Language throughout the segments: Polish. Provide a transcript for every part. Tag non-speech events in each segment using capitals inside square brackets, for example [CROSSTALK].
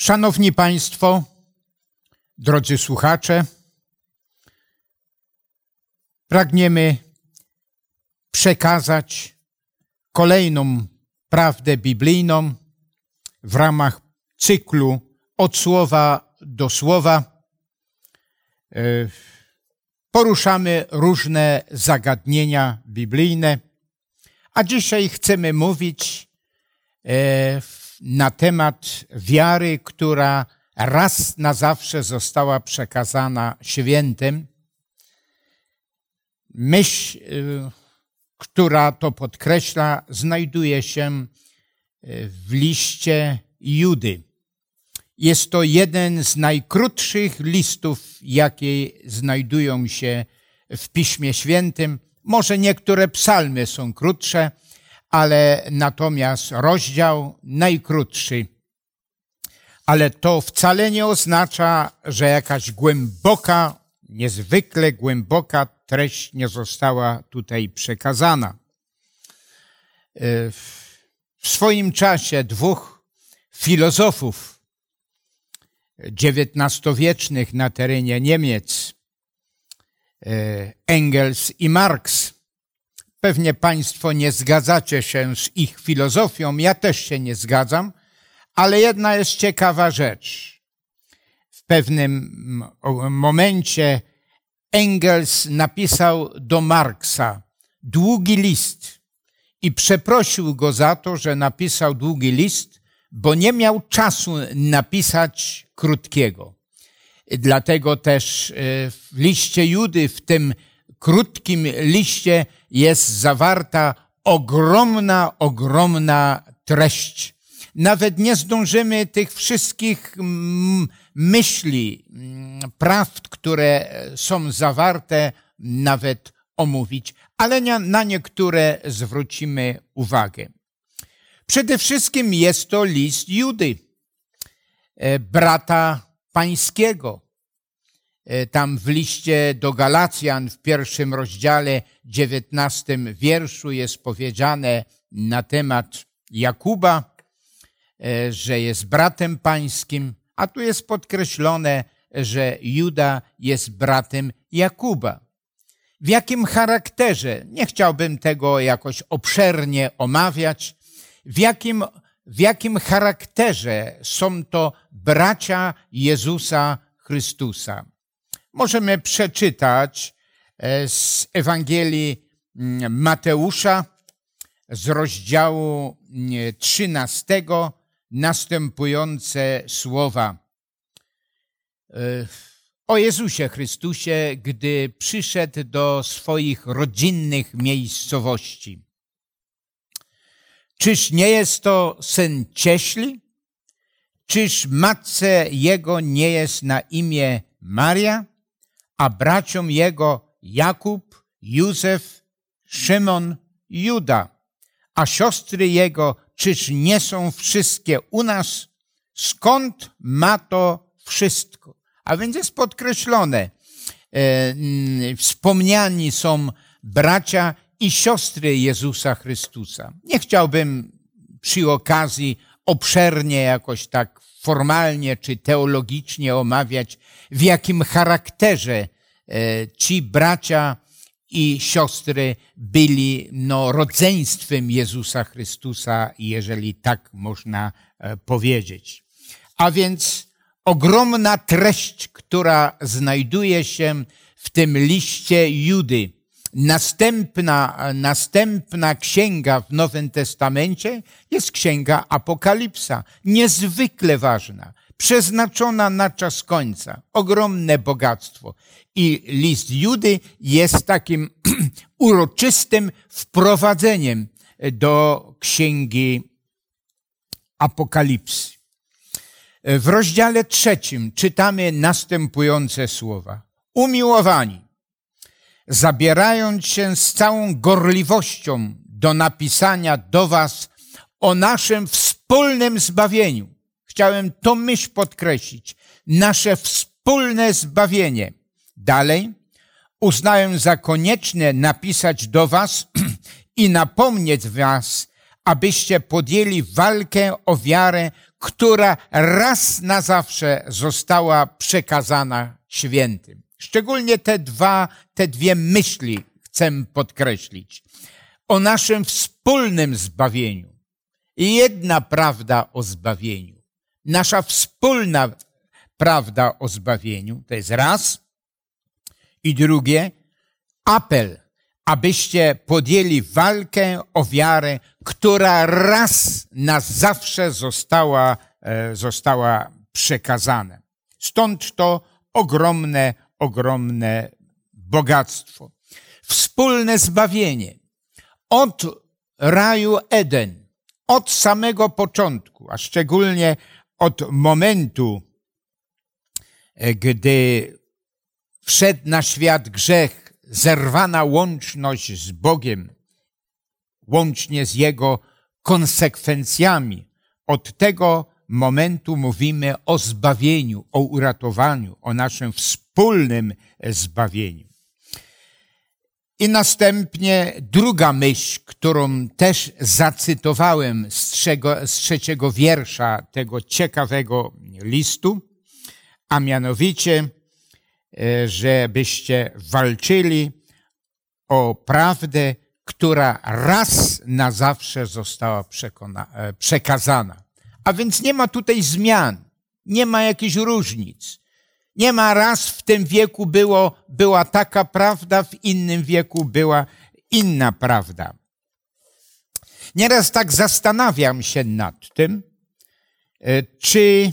Szanowni Państwo, drodzy słuchacze, pragniemy przekazać kolejną prawdę biblijną w ramach cyklu od słowa do słowa. E, poruszamy różne zagadnienia biblijne, a dzisiaj chcemy mówić e, na temat wiary, która raz na zawsze została przekazana świętym. Myśl, y, która to podkreśla, znajduje się y, w liście Judy. Jest to jeden z najkrótszych listów, jakie znajdują się w Piśmie Świętym. Może niektóre psalmy są krótsze, ale natomiast rozdział najkrótszy. Ale to wcale nie oznacza, że jakaś głęboka, niezwykle głęboka treść nie została tutaj przekazana. W swoim czasie dwóch filozofów XIX-wiecznych na terenie Niemiec, e, Engels i Marx, Pewnie Państwo nie zgadzacie się z ich filozofią, ja też się nie zgadzam, ale jedna jest ciekawa rzecz. W pewnym momencie Engels napisał do Marksa długi list i przeprosił go za to, że napisał długi list, bo nie miał czasu napisać krótkiego. Dlatego też e, w liście Judy, w tym krótkim liście jest zawarta ogromna, ogromna treść. Nawet nie zdążymy tych wszystkich mm, myśli, mm, prawd, które są zawarte, nawet omówić, ale na niektóre zwrócimy uwagę. Przede wszystkim jest to list Judy, e, brata pańskiego, tam w liście do Galacjan w pierwszym rozdziale, dziewiętnastym wierszu jest powiedziane na temat Jakuba, e, że jest bratem pańskim, a tu jest podkreślone, że Juda jest bratem Jakuba. W jakim charakterze? Nie chciałbym tego jakoś obszernie omawiać. W jakim, w jakim charakterze są to bracia Jezusa Chrystusa? Możemy przeczytać e, z Ewangelii mm, Mateusza z rozdziału 13 mm, następujące słowa. E, o Jezusie Chrystusie, gdy przyszedł do swoich rodzinnych miejscowości. Czyż nie jest to syn cieśli? Czyż matce jego nie jest na imię Maria? A braciom jego Jakub, Józef, Szymon, Juda, a siostry jego, czyż nie są wszystkie u nas? Skąd ma to wszystko? A więc jest podkreślone, e, mm, wspomniani są bracia i siostry Jezusa Chrystusa. Nie chciałbym przy okazji obszernie jakoś tak formalnie czy teologicznie omawiać, w jakim charakterze e, ci bracia i siostry byli no, rodzeństwem Jezusa Chrystusa, jeżeli tak można e, powiedzieć. A więc ogromna treść, która znajduje się w tym liście Judy, Następna, następna księga w Nowym Testamencie jest księga Apokalipsa. Niezwykle ważna, przeznaczona na czas końca. Ogromne bogactwo. I list Judy jest takim [CLEARS THROAT] uroczystym wprowadzeniem do księgi Apokalipsy. W rozdziale trzecim czytamy następujące słowa. Umiłowani zabierając się z całą gorliwością do napisania do Was o naszym wspólnym zbawieniu. Chciałem to myśl podkreślić. Nasze wspólne zbawienie. Dalej, uznałem za konieczne napisać do Was [CLEARS THROAT] i napomnieć Was, abyście podjęli walkę o wiarę, która raz na zawsze została przekazana świętym. Szczególnie te dwa, te dwie myśli chcę podkreślić. O naszym wspólnym zbawieniu. I jedna prawda o zbawieniu. Nasza wspólna prawda o zbawieniu, to jest raz. I drugie, apel, abyście podjęli walkę o wiarę, która raz na zawsze została, e, została przekazana. Stąd to ogromne, ogromne bogactwo. Wspólne zbawienie. Od raju Eden, od samego początku, a szczególnie od momentu, e, gdy wszedł na świat grzech, zerwana łączność z Bogiem, łącznie z Jego konsekwencjami. Od tego momentu mówimy o zbawieniu, o uratowaniu, o naszym wspólnym zbawieniu. I następnie druga myśl, którą też zacytowałem z, z trzeciego wiersza tego ciekawego listu, a mianowicie, e, żebyście walczyli o prawdę, która raz na zawsze została e, przekazana. A więc nie ma tutaj zmian, nie ma jakichś różnic. Nie ma raz w tym wieku było, była taka prawda, w innym wieku była inna prawda. Nieraz tak zastanawiam się nad tym, e, czy,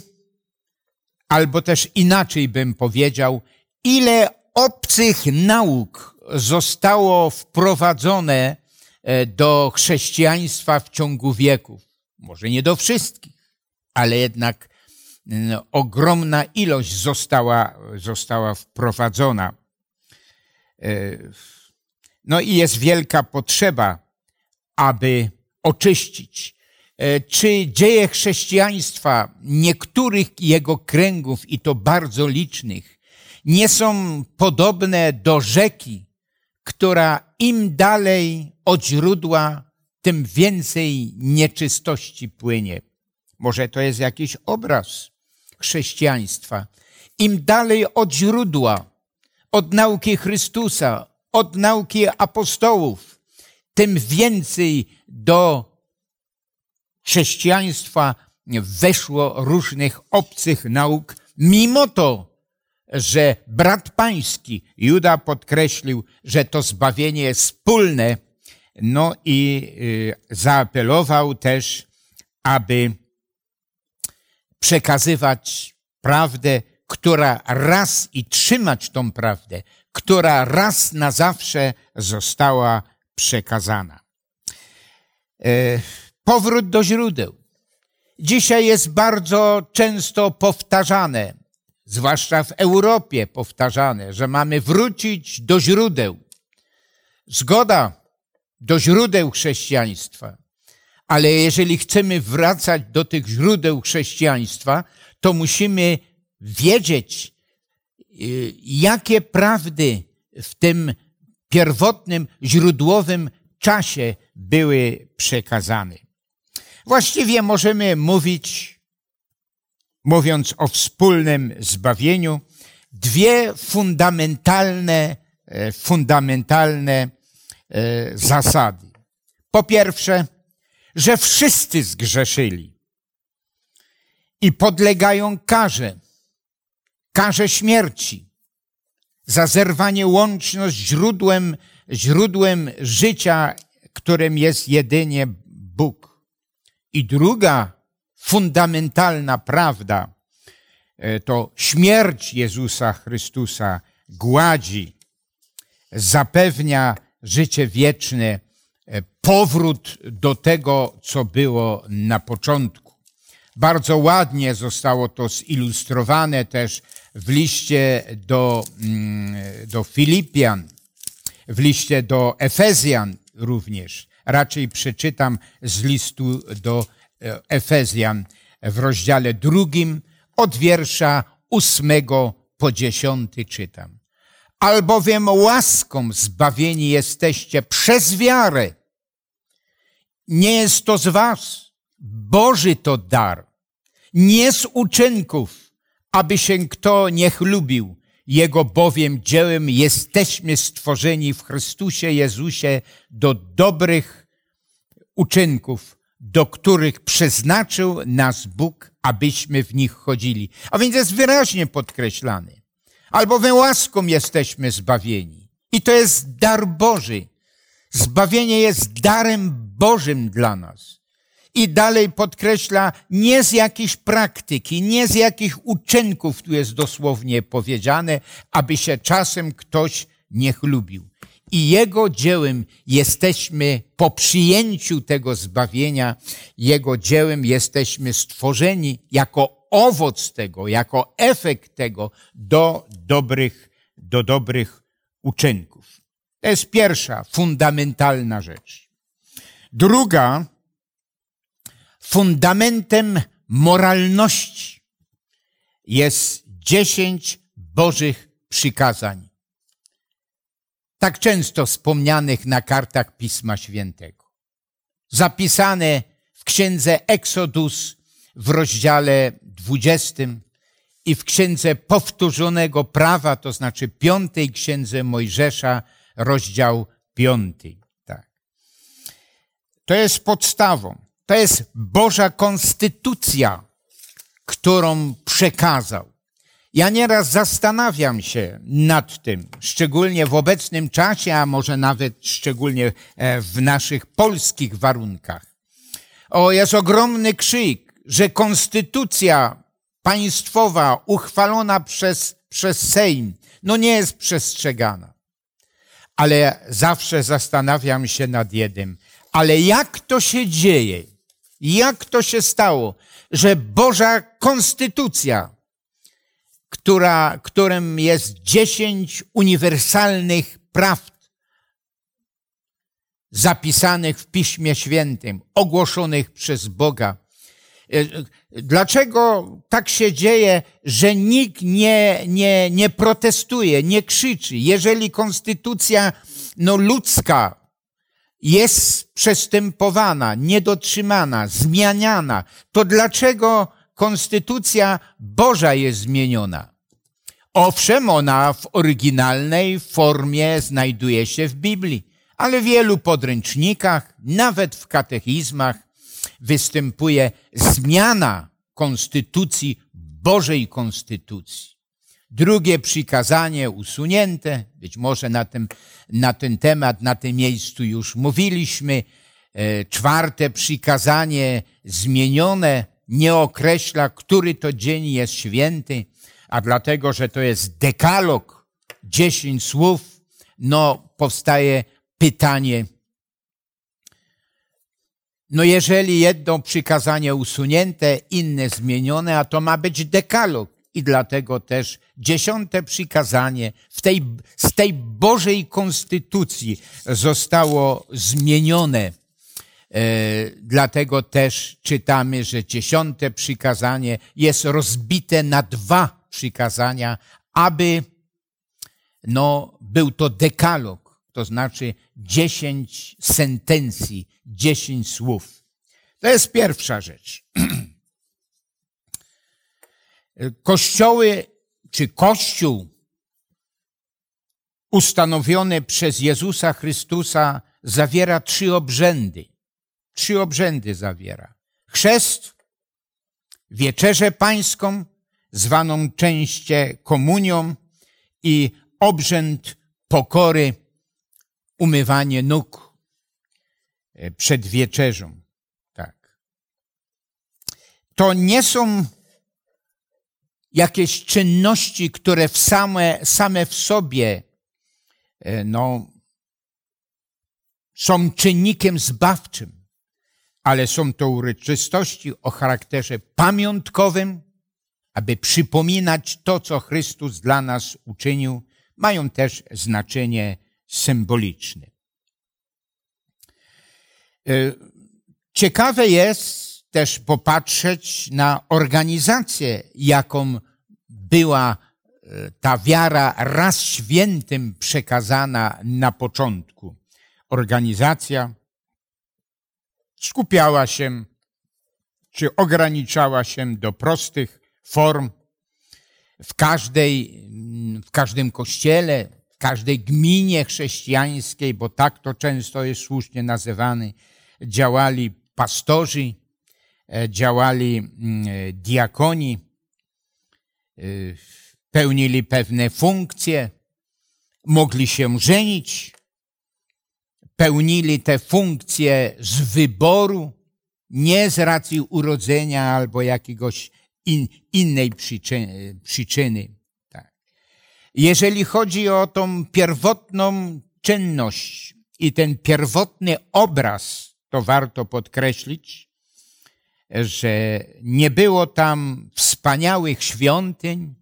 albo też inaczej bym powiedział, ile obcych nauk zostało wprowadzone e, do chrześcijaństwa w ciągu wieków. Może nie do wszystkich, ale jednak ogromna ilość została, została wprowadzona. E, no i jest wielka potrzeba, aby oczyścić. E, czy dzieje chrześcijaństwa niektórych jego kręgów, i to bardzo licznych, nie są podobne do rzeki, która im dalej od źródła, tym więcej nieczystości płynie. Może to jest jakiś obraz chrześcijaństwa. Im dalej od źródła, od nauki Chrystusa, od nauki apostołów, tym więcej do chrześcijaństwa weszło różnych obcych nauk, mimo to, że brat pański Juda podkreślił, że to zbawienie jest wspólne, no i y, zaapelował też, aby przekazywać prawdę, która raz i trzymać tą prawdę, która raz na zawsze została przekazana. E, powrót do źródeł. Dzisiaj jest bardzo często powtarzane, zwłaszcza w Europie powtarzane, że mamy wrócić do źródeł. Zgoda do źródeł chrześcijaństwa. Ale jeżeli chcemy wracać do tych źródeł chrześcijaństwa, to musimy wiedzieć, y, jakie prawdy w tym pierwotnym, źródłowym czasie były przekazane. Właściwie możemy mówić, mówiąc o wspólnym zbawieniu, dwie fundamentalne, e, fundamentalne e, zasady. Po pierwsze, że wszyscy zgrzeszyli i podlegają karze, karze śmierci za zerwanie łączność źródłem, źródłem życia, którym jest jedynie Bóg. I druga fundamentalna prawda e, to śmierć Jezusa Chrystusa gładzi, zapewnia życie wieczne powrót do tego, co było na początku. Bardzo ładnie zostało to zilustrowane też w liście do, mm, do Filipian, w liście do Efezjan również. Raczej przeczytam z listu do e, Efezjan w rozdziale drugim od wiersza ósmego po dziesiąty czytam. Albowiem łaską zbawieni jesteście przez wiarę nie jest to z was. Boży to dar. nie z uczynków, aby się kto nie chlubił. Jego bowiem dziełem jesteśmy stworzeni w Chrystusie Jezusie do dobrych uczynków, do których przeznaczył nas Bóg, abyśmy w nich chodzili. A więc jest wyraźnie podkreślany. Albowiem łaską jesteśmy zbawieni. I to jest dar Boży. Zbawienie jest darem Bożym dla nas. I dalej podkreśla, nie z jakiejś praktyki, nie z jakich uczynków, tu jest dosłownie powiedziane, aby się czasem ktoś nie chlubił. I Jego dziełem jesteśmy po przyjęciu tego zbawienia, Jego dziełem jesteśmy stworzeni jako owoc tego, jako efekt tego do dobrych, do dobrych uczynków. To jest pierwsza fundamentalna rzecz. Druga, fundamentem moralności jest dziesięć Bożych przykazań. Tak często wspomnianych na kartach Pisma Świętego. Zapisane w księdze Exodus w rozdziale 20 i w księdze powtórzonego prawa, to znaczy piątej księdze Mojżesza, rozdział piąty. Tak. To jest podstawą. To jest Boża konstytucja, którą przekazał. Ja nieraz zastanawiam się nad tym, szczególnie w obecnym czasie, a może nawet szczególnie e, w naszych polskich warunkach. O, jest ogromny krzyk, że konstytucja państwowa uchwalona przez, przez Sejm, no nie jest przestrzegana. Ale zawsze zastanawiam się nad jednym. Ale jak to się dzieje? Jak to się stało, że Boża Konstytucja, która, którym jest dziesięć uniwersalnych praw zapisanych w Piśmie Świętym, ogłoszonych przez Boga. E, dlaczego tak się dzieje, że nikt nie, nie, nie protestuje, nie krzyczy? Jeżeli konstytucja no, ludzka jest przestępowana, niedotrzymana, zmieniana, to dlaczego konstytucja Boża jest zmieniona? Owszem, ona w oryginalnej formie znajduje się w Biblii, ale w wielu podręcznikach, nawet w katechizmach występuje zmiana konstytucji, Bożej konstytucji. Drugie przykazanie usunięte, być może na, tym, na ten temat, na tym miejscu już mówiliśmy. E, czwarte przykazanie zmienione nie określa, który to dzień jest święty, a dlatego, że to jest dekalog, dziesięć słów, no powstaje pytanie, no jeżeli jedno przykazanie usunięte, inne zmienione, a to ma być dekalog i dlatego też dziesiąte przykazanie w tej, z tej Bożej Konstytucji zostało zmienione. E, dlatego też czytamy, że dziesiąte przykazanie jest rozbite na dwa przykazania, aby no, był to dekalog, to znaczy dziesięć sentencji, dziesięć słów. To jest pierwsza rzecz. [CLEARS THROAT] Kościoły czy Kościół ustanowiony przez Jezusa Chrystusa zawiera trzy obrzędy. Trzy obrzędy zawiera. Chrzest, wieczerzę pańską, zwaną częście komunią i obrzęd pokory, umywanie nóg e, przed wieczerzą. Tak. To nie są jakieś czynności, które w same, same w sobie e, no, są czynnikiem zbawczym, ale są to uroczystości o charakterze pamiątkowym, aby przypominać to, co Chrystus dla nas uczynił, mają też znaczenie symboliczne. E, ciekawe jest też popatrzeć na organizację, jaką była e, ta wiara raz świętym przekazana na początku. Organizacja skupiała się, czy ograniczała się do prostych form w każdej, w każdym kościele, każdej gminie chrześcijańskiej, bo tak to często jest słusznie nazywany, działali pastorzy, e, działali mm, diakoni, e, pełnili pewne funkcje, mogli się żenić, pełnili te funkcje z wyboru, nie z racji urodzenia albo jakiegoś in, innej przyczyny. przyczyny. Jeżeli chodzi o tą pierwotną czynność i ten pierwotny obraz, to warto podkreślić, że nie było tam wspaniałych świątyń,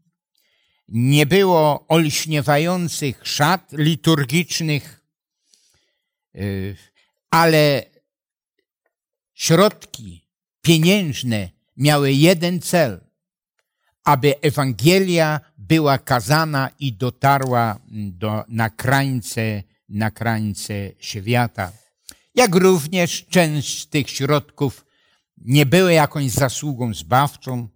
nie było olśniewających szat liturgicznych, y, ale środki pieniężne miały jeden cel, aby Ewangelia była kazana i dotarła do, na krańce, na krańce świata. Jak również część z tych środków nie były jakąś zasługą zbawczą,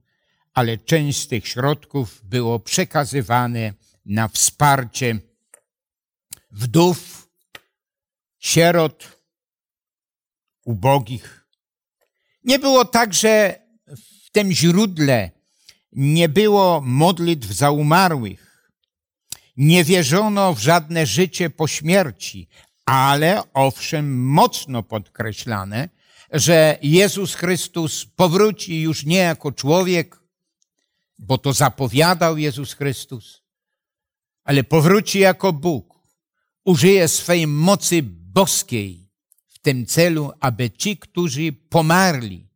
ale część z tych środków było przekazywane na wsparcie wdów, sierot, ubogich. Nie było także w tym źródle, nie było modlitw za umarłych. Nie wierzono w żadne życie po śmierci, ale owszem mocno podkreślane, że Jezus Chrystus powróci już nie jako człowiek, bo to zapowiadał Jezus Chrystus, ale powróci jako Bóg. Użyje swej mocy boskiej w tym celu, aby ci, którzy pomarli,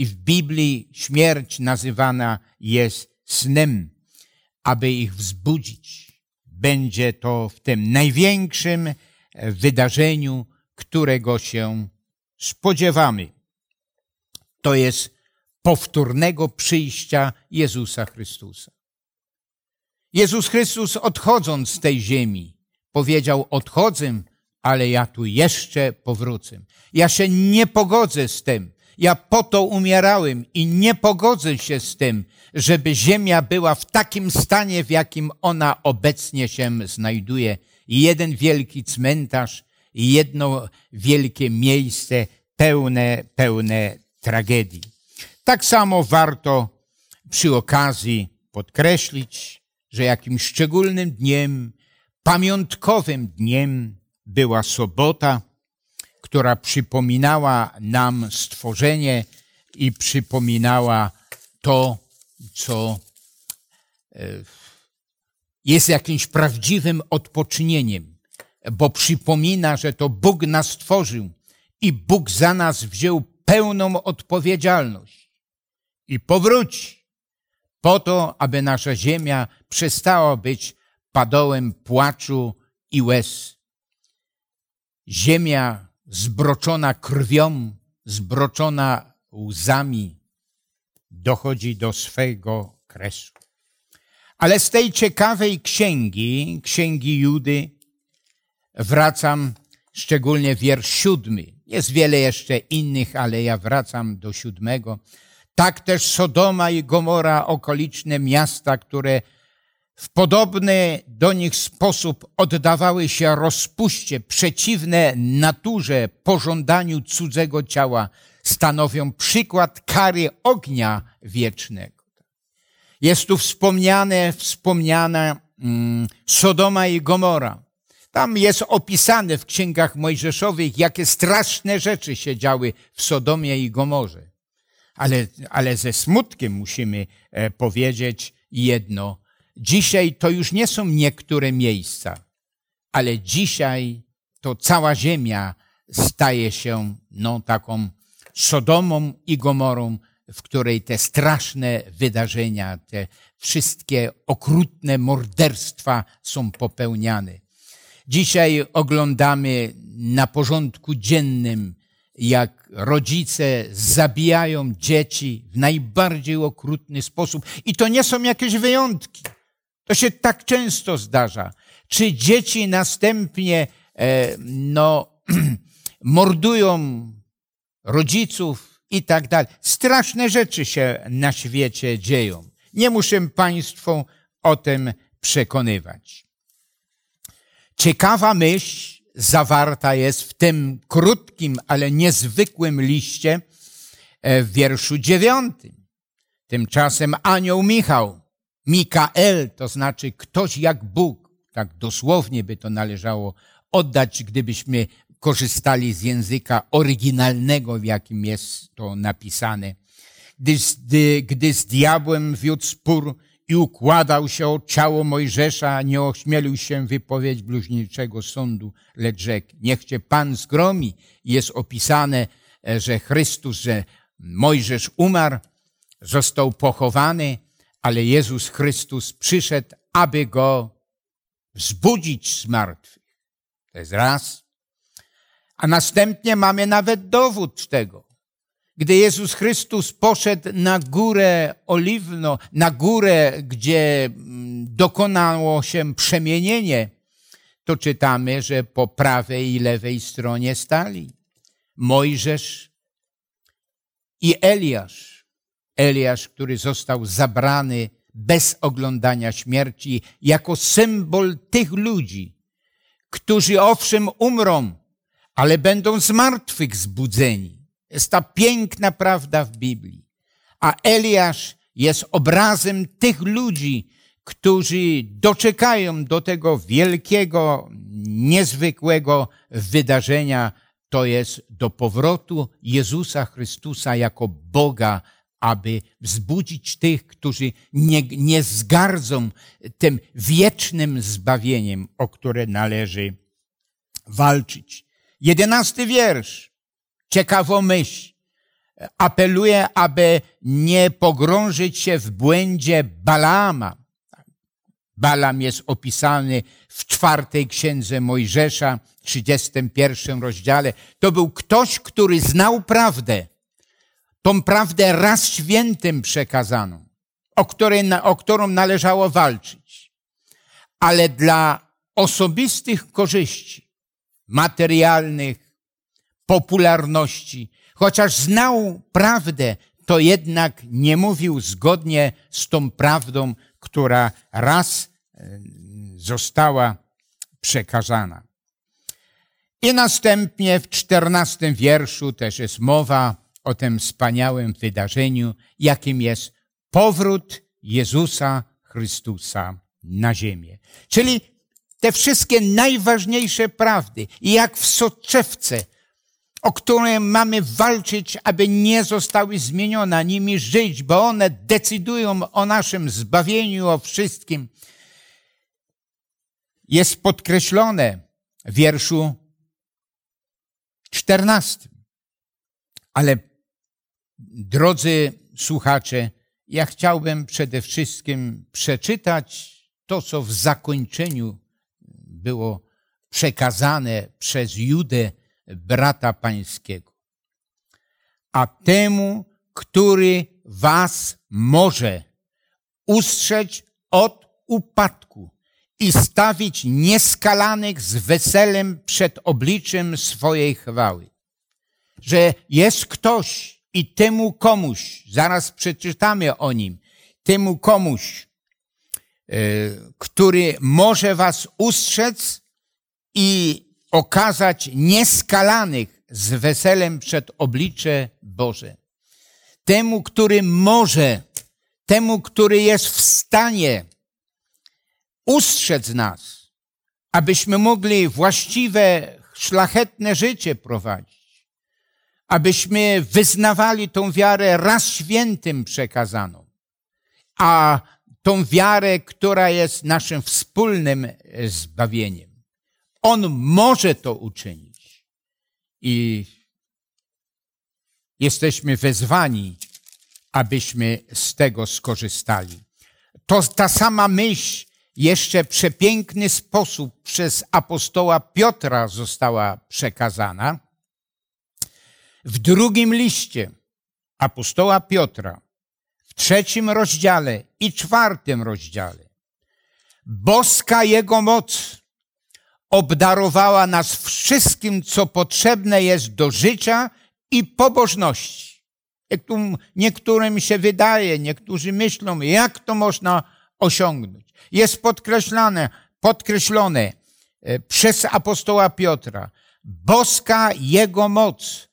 i w Biblii śmierć nazywana jest snem, aby ich wzbudzić. Będzie to w tym największym wydarzeniu, którego się spodziewamy. To jest powtórnego przyjścia Jezusa Chrystusa. Jezus Chrystus odchodząc z tej ziemi powiedział odchodzę, ale ja tu jeszcze powrócę. Ja się nie pogodzę z tym. Ja po to umierałem i nie pogodzę się z tym, żeby ziemia była w takim stanie, w jakim ona obecnie się znajduje. Jeden wielki cmentarz, jedno wielkie miejsce pełne, pełne tragedii. Tak samo warto przy okazji podkreślić, że jakimś szczególnym dniem, pamiątkowym dniem była sobota, która przypominała nam stworzenie i przypominała to, co e, jest jakimś prawdziwym odpocznieniem, bo przypomina, że to Bóg nas stworzył i Bóg za nas wziął pełną odpowiedzialność i powróci po to, aby nasza ziemia przestała być padołem płaczu i łez. Ziemia zbroczona krwią, zbroczona łzami, dochodzi do swego kresu. Ale z tej ciekawej księgi, księgi Judy, wracam szczególnie wiersz siódmy. Jest wiele jeszcze innych, ale ja wracam do siódmego. Tak też Sodoma i Gomora, okoliczne miasta, które w podobny do nich sposób oddawały się rozpuście, przeciwne naturze, pożądaniu cudzego ciała, stanowią przykład kary ognia wiecznego. Jest tu wspomniane, wspomniana mm, Sodoma i Gomora. Tam jest opisane w księgach mojżeszowych, jakie straszne rzeczy się działy w Sodomie i Gomorze. Ale, ale ze smutkiem musimy e, powiedzieć jedno, Dzisiaj to już nie są niektóre miejsca, ale dzisiaj to cała ziemia staje się no, taką Sodomą i Gomorą, w której te straszne wydarzenia, te wszystkie okrutne morderstwa są popełniane. Dzisiaj oglądamy na porządku dziennym, jak rodzice zabijają dzieci w najbardziej okrutny sposób. I to nie są jakieś wyjątki. To się tak często zdarza. Czy dzieci następnie e, no, [CLEARS THROAT] mordują rodziców i tak dalej. Straszne rzeczy się na świecie dzieją. Nie muszę Państwu o tym przekonywać. Ciekawa myśl zawarta jest w tym krótkim, ale niezwykłym liście e, w wierszu dziewiątym. Tymczasem anioł Michał, Mikael, to znaczy ktoś jak Bóg, tak dosłownie by to należało oddać, gdybyśmy korzystali z języka oryginalnego, w jakim jest to napisane. Gdy, gdy, gdy z diabłem wiódł spór i układał się o ciało Mojżesza, nie ośmielił się wypowiedzieć bluźniczego sądu, lecz rzekł, niech cię Pan zgromi. Jest opisane, e, że Chrystus, że Mojżesz umarł, został pochowany, ale Jezus Chrystus przyszedł, aby go wzbudzić z martwych. To jest raz. A następnie mamy nawet dowód tego. Gdy Jezus Chrystus poszedł na górę oliwno, na górę, gdzie mm, dokonało się przemienienie, to czytamy, że po prawej i lewej stronie stali Mojżesz i Eliasz. Eliasz, który został zabrany bez oglądania śmierci, jako symbol tych ludzi, którzy owszem umrą, ale będą z martwych zbudzeni. Jest ta piękna prawda w Biblii. A Eliasz jest obrazem tych ludzi, którzy doczekają do tego wielkiego, niezwykłego wydarzenia, to jest do powrotu Jezusa Chrystusa jako Boga, aby wzbudzić tych, którzy nie, nie zgardzą tym wiecznym zbawieniem, o które należy walczyć. Jedenasty wiersz. Ciekawą myśl. Apeluje, aby nie pogrążyć się w błędzie Balama. Balam jest opisany w czwartej księdze Mojżesza, 31 rozdziale. To był ktoś, który znał prawdę. Tą prawdę raz świętym przekazaną, o, której, o którą należało walczyć. Ale dla osobistych korzyści, materialnych, popularności. Chociaż znał prawdę, to jednak nie mówił zgodnie z tą prawdą, która raz e, została przekazana. I następnie w czternastym wierszu też jest mowa o tym wspaniałym wydarzeniu, jakim jest powrót Jezusa Chrystusa na ziemię. Czyli te wszystkie najważniejsze prawdy, jak w soczewce, o które mamy walczyć, aby nie zostały zmienione, nimi żyć, bo one decydują o naszym zbawieniu, o wszystkim. Jest podkreślone w wierszu czternastym. Ale drodzy słuchacze, ja chciałbym przede wszystkim przeczytać to, co w zakończeniu było przekazane przez Judę, brata pańskiego. A temu, który was może ustrzec od upadku i stawić nieskalanych z weselem przed obliczem swojej chwały. Że jest ktoś i temu komuś, zaraz przeczytamy o nim, temu komuś, E, który może was ustrzec i okazać nieskalanych z weselem przed oblicze Boże. Temu, który może, temu, który jest w stanie ustrzec nas, abyśmy mogli właściwe, szlachetne życie prowadzić, abyśmy wyznawali tą wiarę raz świętym przekazaną, a tą wiarę, która jest naszym wspólnym e, zbawieniem. On może to uczynić. I jesteśmy wezwani, abyśmy z tego skorzystali. To ta sama myśl jeszcze przepiękny sposób przez apostoła Piotra została przekazana. W drugim liście apostoła Piotra, trzecim rozdziale i czwartym rozdziale. Boska Jego moc obdarowała nas wszystkim, co potrzebne jest do życia i pobożności. Niektórym się wydaje, niektórzy myślą, jak to można osiągnąć. Jest podkreślane, podkreślone e, przez apostoła Piotra. Boska Jego moc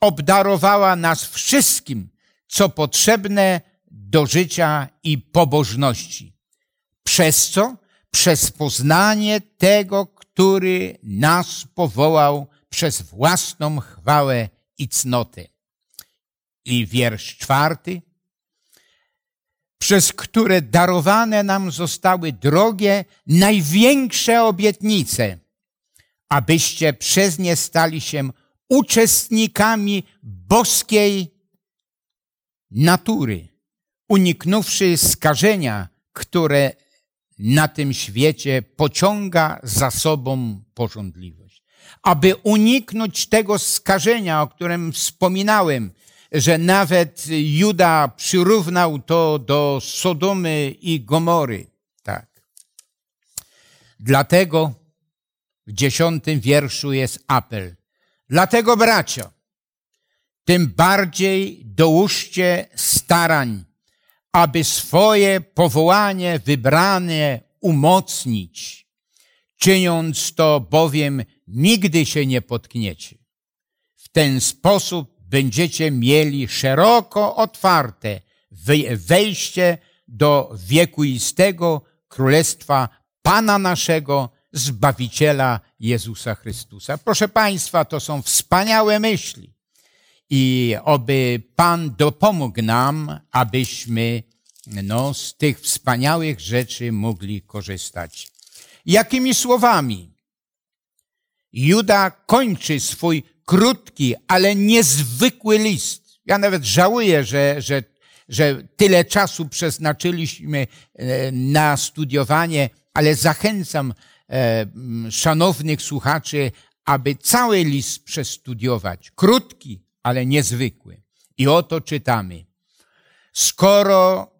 obdarowała nas wszystkim, co potrzebne do życia i pobożności. Przez co? Przez poznanie tego, który nas powołał przez własną chwałę i cnotę. I wiersz czwarty. Przez które darowane nam zostały drogie, największe obietnice, abyście przez nie stali się uczestnikami boskiej natury, uniknąwszy skażenia, które na tym świecie pociąga za sobą porządliwość. Aby uniknąć tego skażenia, o którym wspominałem, że nawet Juda przyrównał to do Sodomy i Gomory. Tak. Dlatego w dziesiątym wierszu jest apel. Dlatego, bracia, tym bardziej dołóżcie starań, aby swoje powołanie wybrane umocnić. Czyniąc to bowiem nigdy się nie potkniecie. W ten sposób będziecie mieli szeroko otwarte wejście do wiekuistego królestwa Pana naszego, Zbawiciela Jezusa Chrystusa. Proszę Państwa, to są wspaniałe myśli i oby Pan dopomógł nam, abyśmy no, z tych wspaniałych rzeczy mogli korzystać. Jakimi słowami? Juda kończy swój krótki, ale niezwykły list. Ja nawet żałuję, że, że, że tyle czasu przeznaczyliśmy e, na studiowanie, ale zachęcam szanownych słuchaczy, aby cały list przestudiować. Krótki, ale niezwykły. I oto czytamy. Skoro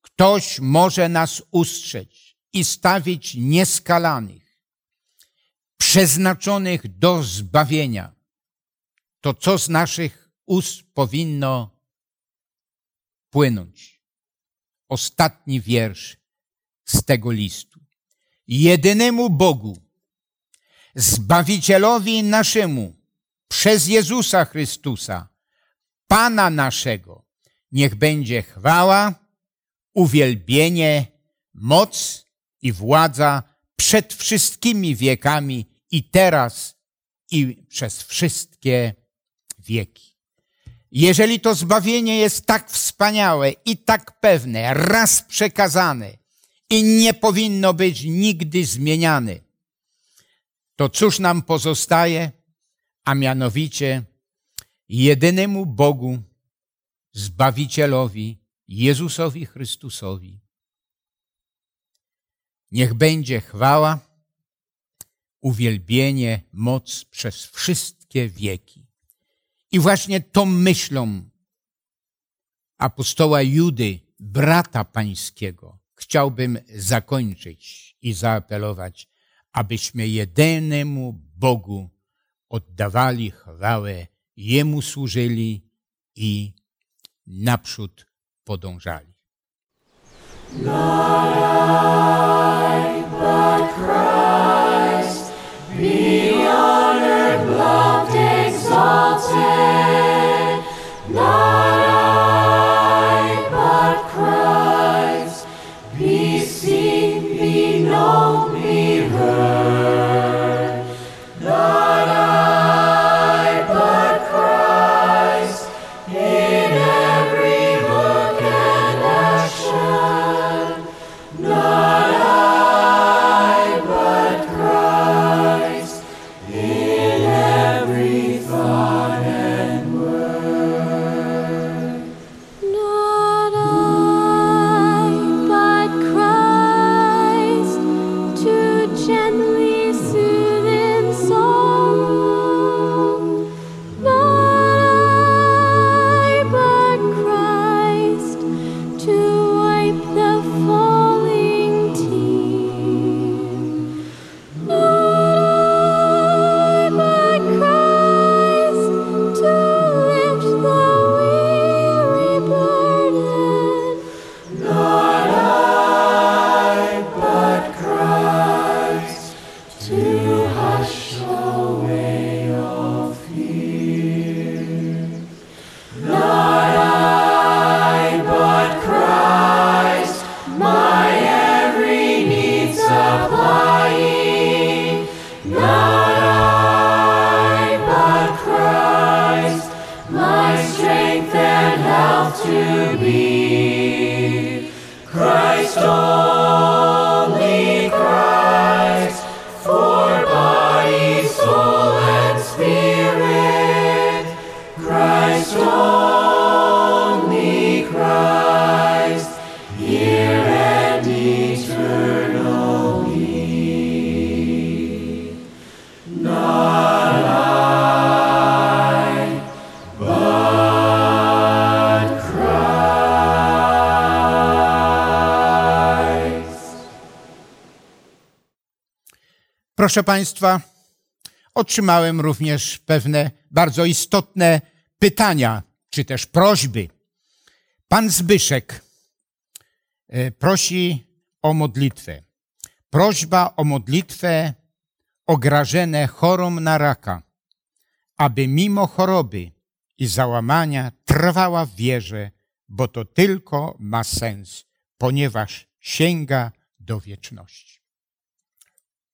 ktoś może nas ustrzeć i stawić nieskalanych, przeznaczonych do zbawienia, to co z naszych ust powinno płynąć? Ostatni wiersz z tego listu. Jedynemu Bogu, Zbawicielowi naszemu, przez Jezusa Chrystusa, Pana naszego, niech będzie chwała, uwielbienie, moc i władza przed wszystkimi wiekami i teraz i przez wszystkie wieki. Jeżeli to zbawienie jest tak wspaniałe i tak pewne, raz przekazane i nie powinno być nigdy zmieniane, to cóż nam pozostaje? A mianowicie jedynemu Bogu, Zbawicielowi, Jezusowi Chrystusowi. Niech będzie chwała, uwielbienie, moc przez wszystkie wieki. I właśnie tą myślą apostoła Judy, brata pańskiego, chciałbym zakończyć i zaapelować, abyśmy jedynemu Bogu oddawali chwałę, Jemu służyli i naprzód podążali. Not I, but Christ, be honored, loved, exalted. Not Proszę Państwa, otrzymałem również pewne bardzo istotne pytania, czy też prośby. Pan Zbyszek e, prosi o modlitwę. Prośba o modlitwę ograżone chorą na raka, aby mimo choroby i załamania trwała w wierze, bo to tylko ma sens, ponieważ sięga do wieczności.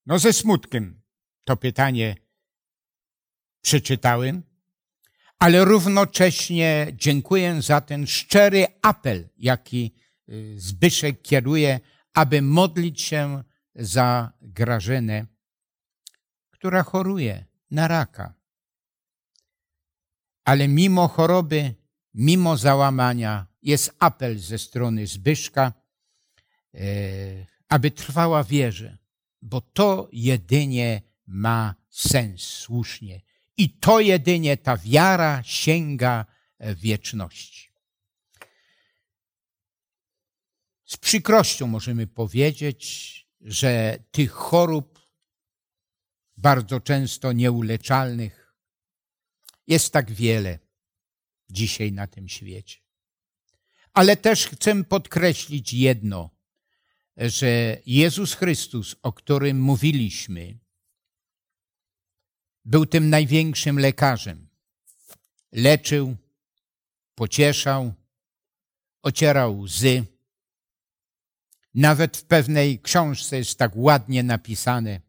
No ze smutkiem to pytanie przeczytałem, ale równocześnie dziękuję za ten szczery apel, jaki y, Zbyszek kieruje, aby modlić się za Grażynę, która choruje na raka. Ale mimo choroby, mimo załamania, jest apel ze strony Zbyszka, y, aby trwała wierze bo to jedynie ma sens słusznie. I to jedynie ta wiara sięga e, wieczności. Z przykrością możemy powiedzieć, że tych chorób, bardzo często nieuleczalnych, jest tak wiele dzisiaj na tym świecie. Ale też chcę podkreślić jedno że Jezus Chrystus, o którym mówiliśmy, był tym największym lekarzem. Leczył, pocieszał, ocierał łzy. Nawet w pewnej książce jest tak ładnie napisane,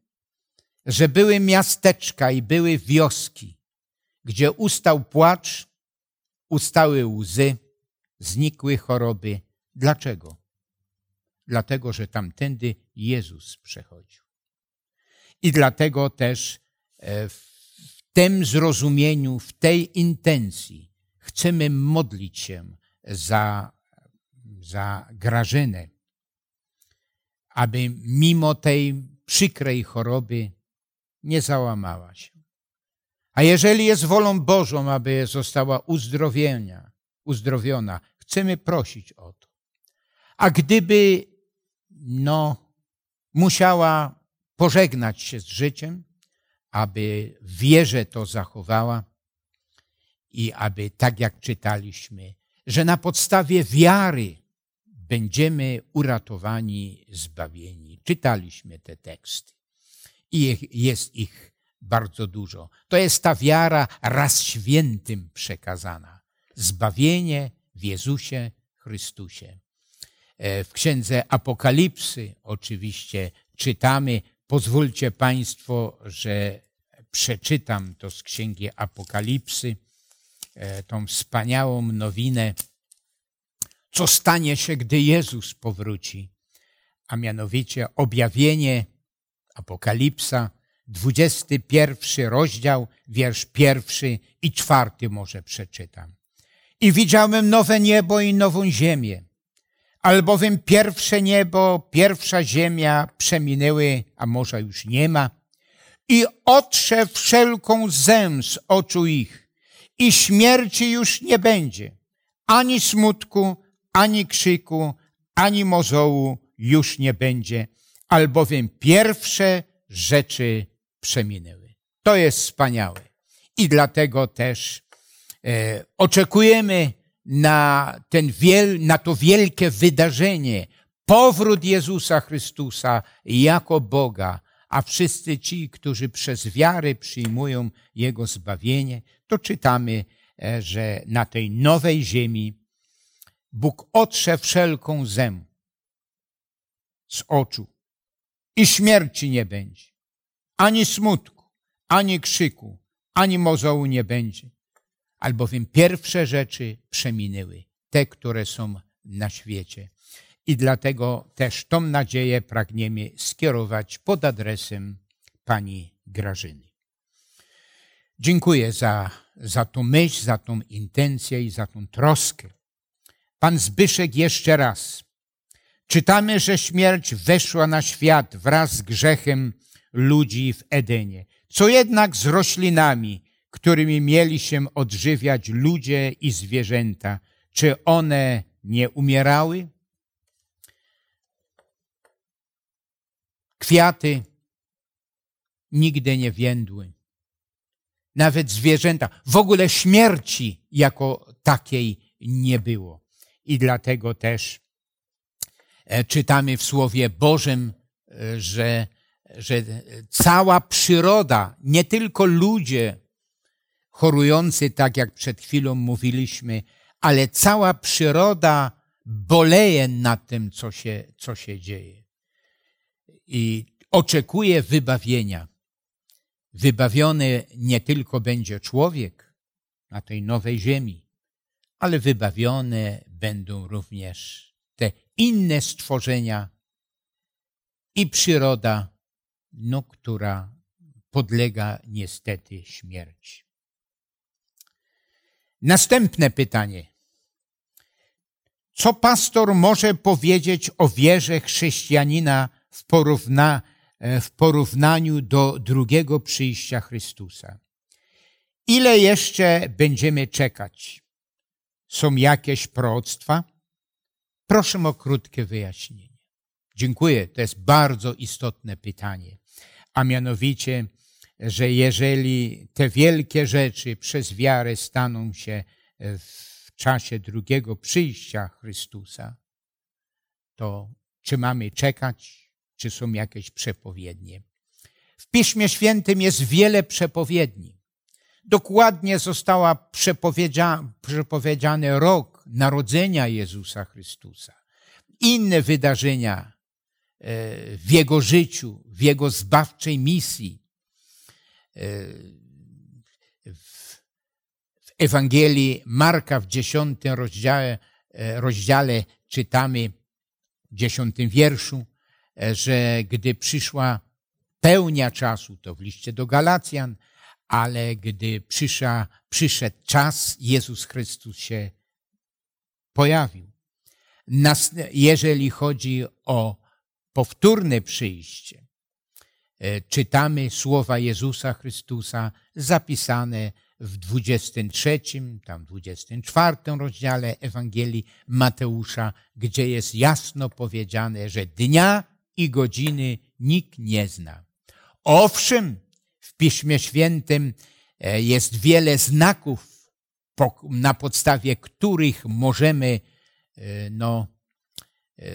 że były miasteczka i były wioski, gdzie ustał płacz, ustały łzy, znikły choroby. Dlaczego? Dlatego że tamtędy Jezus przechodził. I dlatego też e, w tym zrozumieniu, w tej intencji chcemy modlić się za, za Grażynę, aby mimo tej przykrej choroby nie załamała się. A jeżeli jest wolą Bożą, aby została uzdrowienia, uzdrowiona, chcemy prosić o to. A gdyby no, musiała pożegnać się z życiem, aby wierze to zachowała i aby, tak jak czytaliśmy, że na podstawie wiary będziemy uratowani, zbawieni. Czytaliśmy te teksty i jest ich bardzo dużo. To jest ta wiara raz świętym przekazana. Zbawienie w Jezusie Chrystusie. E, w księdze Apokalipsy oczywiście czytamy. Pozwólcie Państwo, że przeczytam to z księgi Apokalipsy, e, tą wspaniałą nowinę, co stanie się, gdy Jezus powróci, a mianowicie objawienie Apokalipsa, 21 rozdział, wiersz pierwszy i czwarty może przeczytam. I widziałem nowe niebo i nową ziemię albowiem pierwsze niebo, pierwsza ziemia przeminęły, a morza już nie ma, i otrze wszelką zę z oczu ich, i śmierci już nie będzie, ani smutku, ani krzyku, ani mozołu już nie będzie, albowiem pierwsze rzeczy przeminęły. To jest wspaniałe. I dlatego też e, oczekujemy na, ten wiel, na to wielkie wydarzenie, powrót Jezusa Chrystusa jako Boga, a wszyscy ci, którzy przez wiarę przyjmują Jego zbawienie, to czytamy, e, że na tej nowej ziemi Bóg otrze wszelką zę z oczu i śmierci nie będzie, ani smutku, ani krzyku, ani mozołu nie będzie, albowiem pierwsze rzeczy przeminęły, te, które są na świecie. I dlatego też tą nadzieję pragniemy skierować pod adresem pani Grażyny. Dziękuję za, za tą myśl, za tą intencję i za tą troskę. Pan Zbyszek jeszcze raz. Czytamy, że śmierć weszła na świat wraz z grzechem ludzi w Edenie. Co jednak z roślinami, którymi mieli się odżywiać ludzie i zwierzęta? Czy one nie umierały? Kwiaty nigdy nie więdły. Nawet zwierzęta, w ogóle śmierci jako takiej nie było. I dlatego też e, czytamy w Słowie Bożym, e, że, że cała przyroda, nie tylko ludzie chorujący, tak jak przed chwilą mówiliśmy, ale cała przyroda boleje nad tym, co się, co się dzieje. I oczekuje wybawienia. Wybawiony nie tylko będzie człowiek na tej nowej ziemi, ale wybawione będą również te inne stworzenia i przyroda, no, która podlega niestety śmierci. Następne pytanie. Co pastor może powiedzieć o wierze chrześcijanina w, porówna, e, w porównaniu do drugiego przyjścia Chrystusa? Ile jeszcze będziemy czekać? Są jakieś proroctwa? Proszę o krótkie wyjaśnienie. Dziękuję. To jest bardzo istotne pytanie. A mianowicie, że jeżeli te wielkie rzeczy przez wiarę staną się w czasie drugiego przyjścia Chrystusa, to czy mamy czekać, czy są jakieś przepowiednie? W Piśmie Świętym jest wiele przepowiedni. Dokładnie została przepowiedzia, przepowiedziany rok narodzenia Jezusa Chrystusa. Inne wydarzenia e, w Jego życiu, w Jego zbawczej misji. E, w Ewangelii Marka w dziesiątym rozdziale, e, rozdziale czytamy w dziesiątym wierszu, że gdy przyszła pełnia czasu, to w liście do Galacjan, ale gdy przyszedł czas, Jezus Chrystus się pojawił. Nas, jeżeli chodzi o powtórne przyjście, e, czytamy słowa Jezusa Chrystusa zapisane w 23, tam 24 rozdziale Ewangelii Mateusza, gdzie jest jasno powiedziane, że dnia i godziny nikt nie zna. Owszem, Piśmie Świętym e, jest wiele znaków, na podstawie których możemy e, no, e,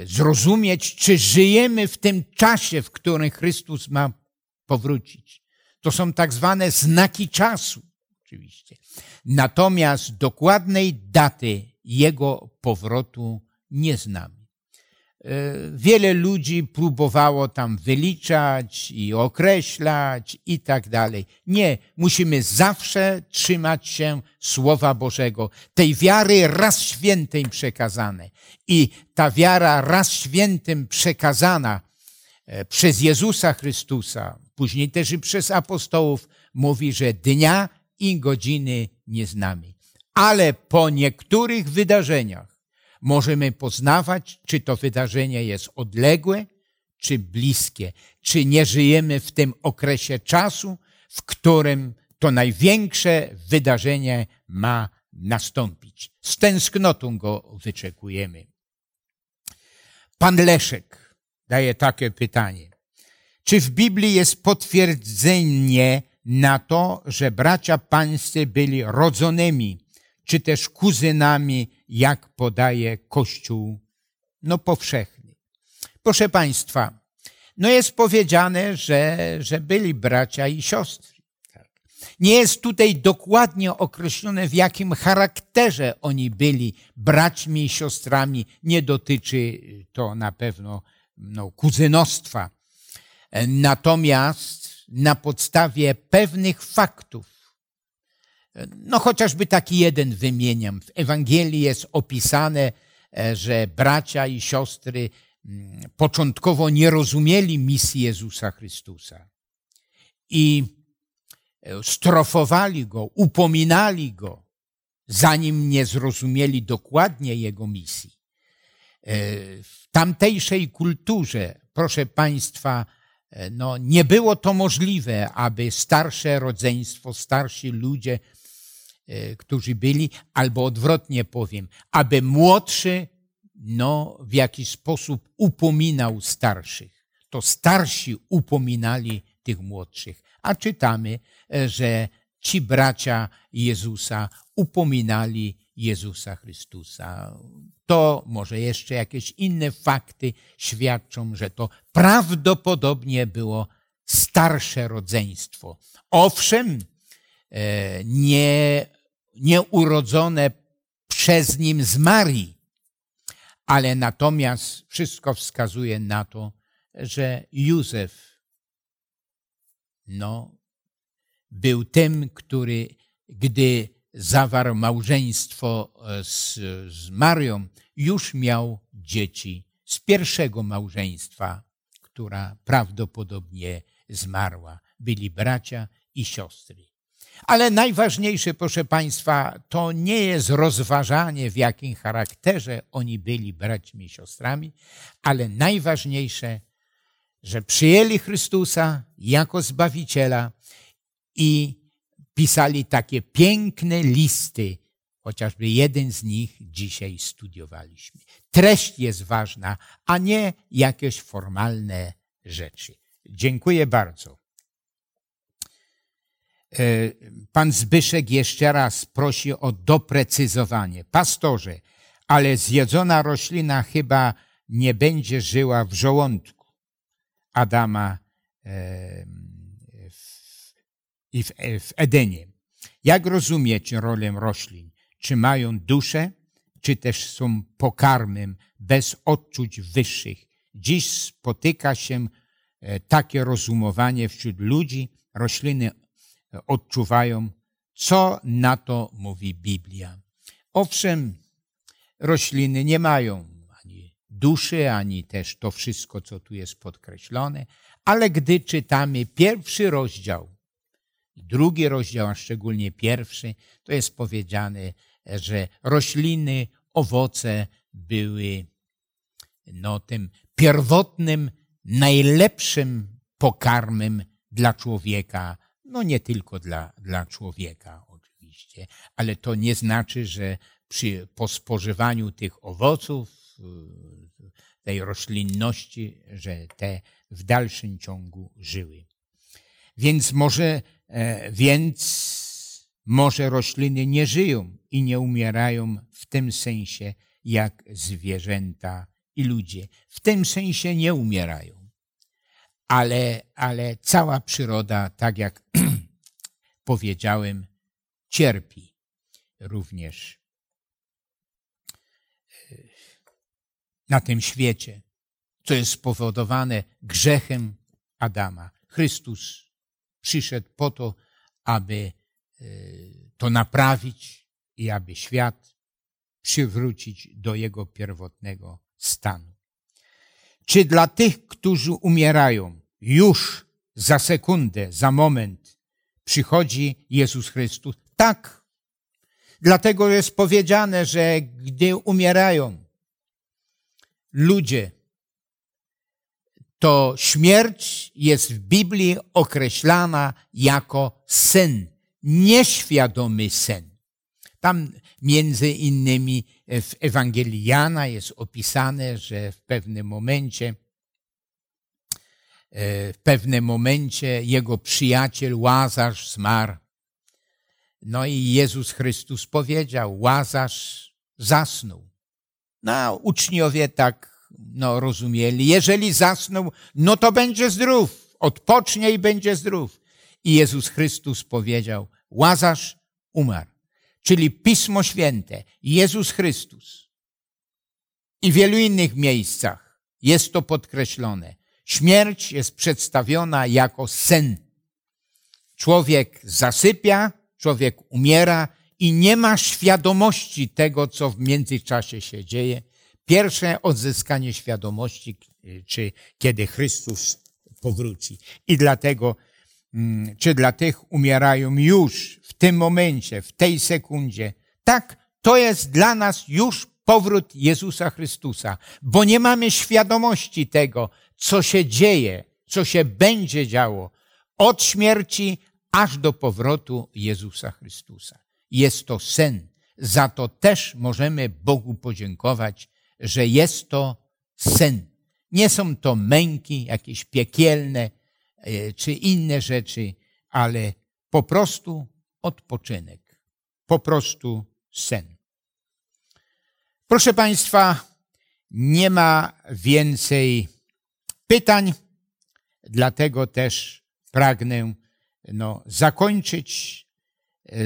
zrozumieć, czy żyjemy w tym czasie, w którym Chrystus ma powrócić. To są tak zwane znaki czasu, oczywiście. Natomiast dokładnej daty Jego powrotu nie znamy. E, wiele ludzi próbowało tam wyliczać i określać i tak dalej. Nie, musimy zawsze trzymać się Słowa Bożego, tej wiary raz świętej przekazanej. I ta wiara raz świętym przekazana e, przez Jezusa Chrystusa, później też i przez apostołów, mówi, że dnia i godziny nie znamy. Ale po niektórych wydarzeniach, możemy poznawać, czy to wydarzenie jest odległe, czy bliskie, czy nie żyjemy w tym okresie czasu, w którym to największe wydarzenie ma nastąpić. Z tęsknotą go wyczekujemy. Pan Leszek daje takie pytanie. Czy w Biblii jest potwierdzenie na to, że bracia pańscy byli rodzonymi czy też kuzynami, jak podaje Kościół no, powszechny. Proszę Państwa, no jest powiedziane, że, że byli bracia i siostry. Tak. Nie jest tutaj dokładnie określone, w jakim charakterze oni byli braćmi i siostrami. Nie dotyczy to na pewno no, kuzynostwa. Natomiast na podstawie pewnych faktów, no chociażby taki jeden wymieniam. W Ewangelii jest opisane, e, że bracia i siostry mm, początkowo nie rozumieli misji Jezusa Chrystusa i e, strofowali go, upominali go, zanim nie zrozumieli dokładnie jego misji. E, w tamtejszej kulturze, proszę Państwa, no, nie było to możliwe, aby starsze rodzeństwo, starsi ludzie, którzy byli, albo odwrotnie powiem, aby młodszy no, w jakiś sposób upominał starszych. To starsi upominali tych młodszych. A czytamy, że ci bracia Jezusa upominali Jezusa Chrystusa. To może jeszcze jakieś inne fakty świadczą, że to prawdopodobnie było starsze rodzeństwo. Owszem, e, nie, nieurodzone przez nim z Marii, ale natomiast wszystko wskazuje na to, że Józef no, był tym, który, gdy zawarł małżeństwo e, z, z Marią, już miał dzieci z pierwszego małżeństwa, która prawdopodobnie zmarła. Byli bracia i siostry. Ale najważniejsze, proszę Państwa, to nie jest rozważanie, w jakim charakterze oni byli braćmi i siostrami, ale najważniejsze, że przyjęli Chrystusa jako Zbawiciela i pisali takie piękne listy, chociażby jeden z nich dzisiaj studiowaliśmy. Treść jest ważna, a nie jakieś formalne rzeczy. Dziękuję bardzo. E, pan Zbyszek jeszcze raz prosi o doprecyzowanie. Pastorze, ale zjedzona roślina chyba nie będzie żyła w żołądku Adama i w, w Edenie. Jak rozumieć rolę roślin? Czy mają duszę, czy też są pokarmem bez odczuć wyższych? Dziś spotyka się e, takie rozumowanie wśród ludzi. Rośliny e, odczuwają, co na to mówi Biblia. Owszem, rośliny nie mają ani duszy, ani też to wszystko, co tu jest podkreślone, ale gdy czytamy pierwszy rozdział drugi rozdział, a szczególnie pierwszy, to jest powiedziane, że rośliny, owoce były no, tym pierwotnym, najlepszym pokarmem dla człowieka. No nie tylko dla, dla człowieka oczywiście, ale to nie znaczy, że przy, po spożywaniu tych owoców, tej roślinności, że te w dalszym ciągu żyły. Więc może E, więc może rośliny nie żyją i nie umierają w tym sensie jak zwierzęta i ludzie. W tym sensie nie umierają. Ale, ale cała przyroda, tak jak [CLEARS THROAT] powiedziałem, cierpi również e, na tym świecie, co jest spowodowane grzechem Adama. Chrystus przyszedł po to, aby e, to naprawić i aby świat przywrócić do jego pierwotnego stanu. Czy dla tych, którzy umierają, już za sekundę, za moment przychodzi Jezus Chrystus? Tak. Dlatego jest powiedziane, że gdy umierają ludzie, to śmierć jest w Biblii określana jako sen, nieświadomy sen. Tam między innymi w Ewangelii Jana jest opisane, że w pewnym momencie w pewnym momencie jego przyjaciel Łazarz zmarł. No i Jezus Chrystus powiedział, Łazarz zasnął. No, uczniowie tak no, rozumieli. Jeżeli zasnął, no to będzie zdrów. Odpocznie i będzie zdrów. I Jezus Chrystus powiedział, Łazarz umarł. Czyli Pismo Święte, Jezus Chrystus. I w wielu innych miejscach jest to podkreślone. Śmierć jest przedstawiona jako sen. Człowiek zasypia, człowiek umiera i nie ma świadomości tego, co w międzyczasie się dzieje pierwsze odzyskanie świadomości, czy kiedy Chrystus powróci. I dlatego, mm, czy dla tych umierają już w tym momencie, w tej sekundzie, tak, to jest dla nas już powrót Jezusa Chrystusa, bo nie mamy świadomości tego, co się dzieje, co się będzie działo od śmierci aż do powrotu Jezusa Chrystusa. Jest to sen. Za to też możemy Bogu podziękować, że jest to sen. Nie są to męki jakieś piekielne e, czy inne rzeczy, ale po prostu odpoczynek, po prostu sen. Proszę Państwa, nie ma więcej pytań, dlatego też pragnę no, zakończyć,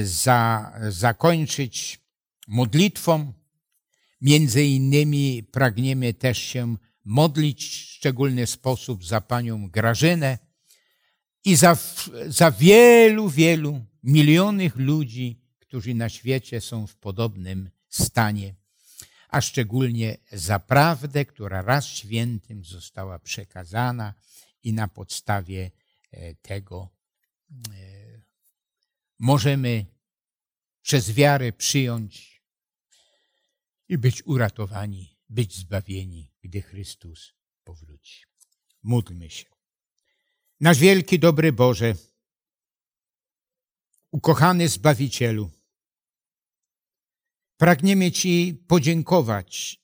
za, zakończyć modlitwą. Między innymi pragniemy też się modlić w szczególny sposób za panią Grażynę i za, za wielu, wielu milionów ludzi, którzy na świecie są w podobnym stanie, a szczególnie za prawdę, która raz świętym została przekazana i na podstawie e, tego e, możemy przez wiarę przyjąć i być uratowani, być zbawieni, gdy Chrystus powróci. Módlmy się. Nasz wielki, dobry Boże, ukochany Zbawicielu, pragniemy Ci podziękować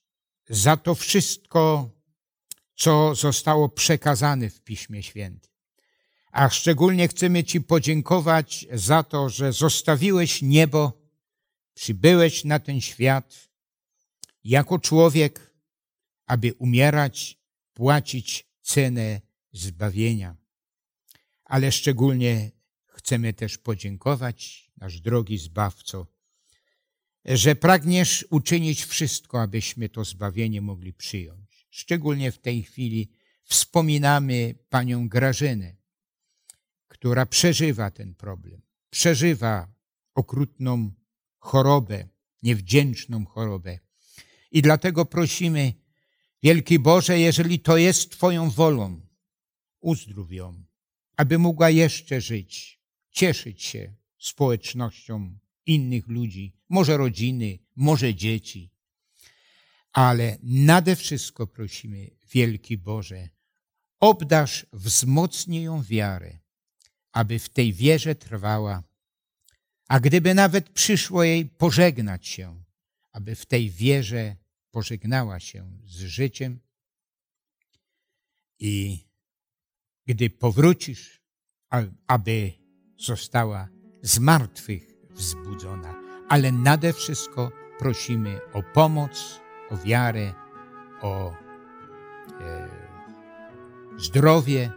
za to wszystko, co zostało przekazane w Piśmie Świętym. A szczególnie chcemy Ci podziękować za to, że zostawiłeś niebo, przybyłeś na ten świat jako człowiek, aby umierać, płacić cenę zbawienia. Ale szczególnie chcemy też podziękować, nasz drogi Zbawco, że pragniesz uczynić wszystko, abyśmy to zbawienie mogli przyjąć. Szczególnie w tej chwili wspominamy panią Grażynę, która przeżywa ten problem, przeżywa okrutną chorobę, niewdzięczną chorobę. I dlatego prosimy, Wielki Boże, jeżeli to jest Twoją wolą, uzdrów ją, aby mogła jeszcze żyć, cieszyć się społecznością innych ludzi, może rodziny, może dzieci. Ale nade wszystko prosimy, Wielki Boże, obdasz, wzmocnij ją wiarę, aby w tej wierze trwała, a gdyby nawet przyszło jej pożegnać się, aby w tej wierze pożegnała się z życiem i gdy powrócisz, aby została z martwych wzbudzona. Ale nade wszystko prosimy o pomoc, o wiarę, o e, zdrowie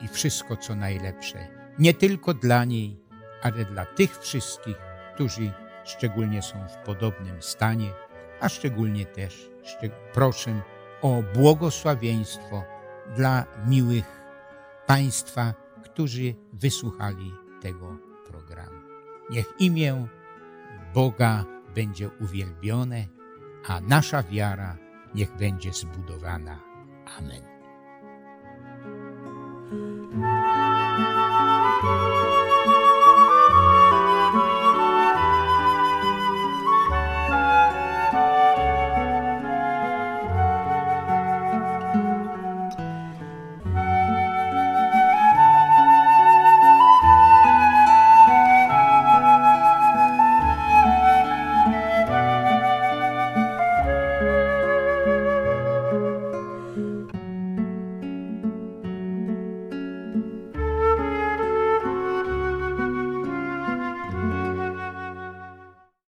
i wszystko, co najlepsze. Nie tylko dla niej, ale dla tych wszystkich, którzy szczególnie są w podobnym stanie, a szczególnie też proszę o błogosławieństwo dla miłych Państwa, którzy wysłuchali tego programu. Niech imię Boga będzie uwielbione, a nasza wiara niech będzie zbudowana. Amen.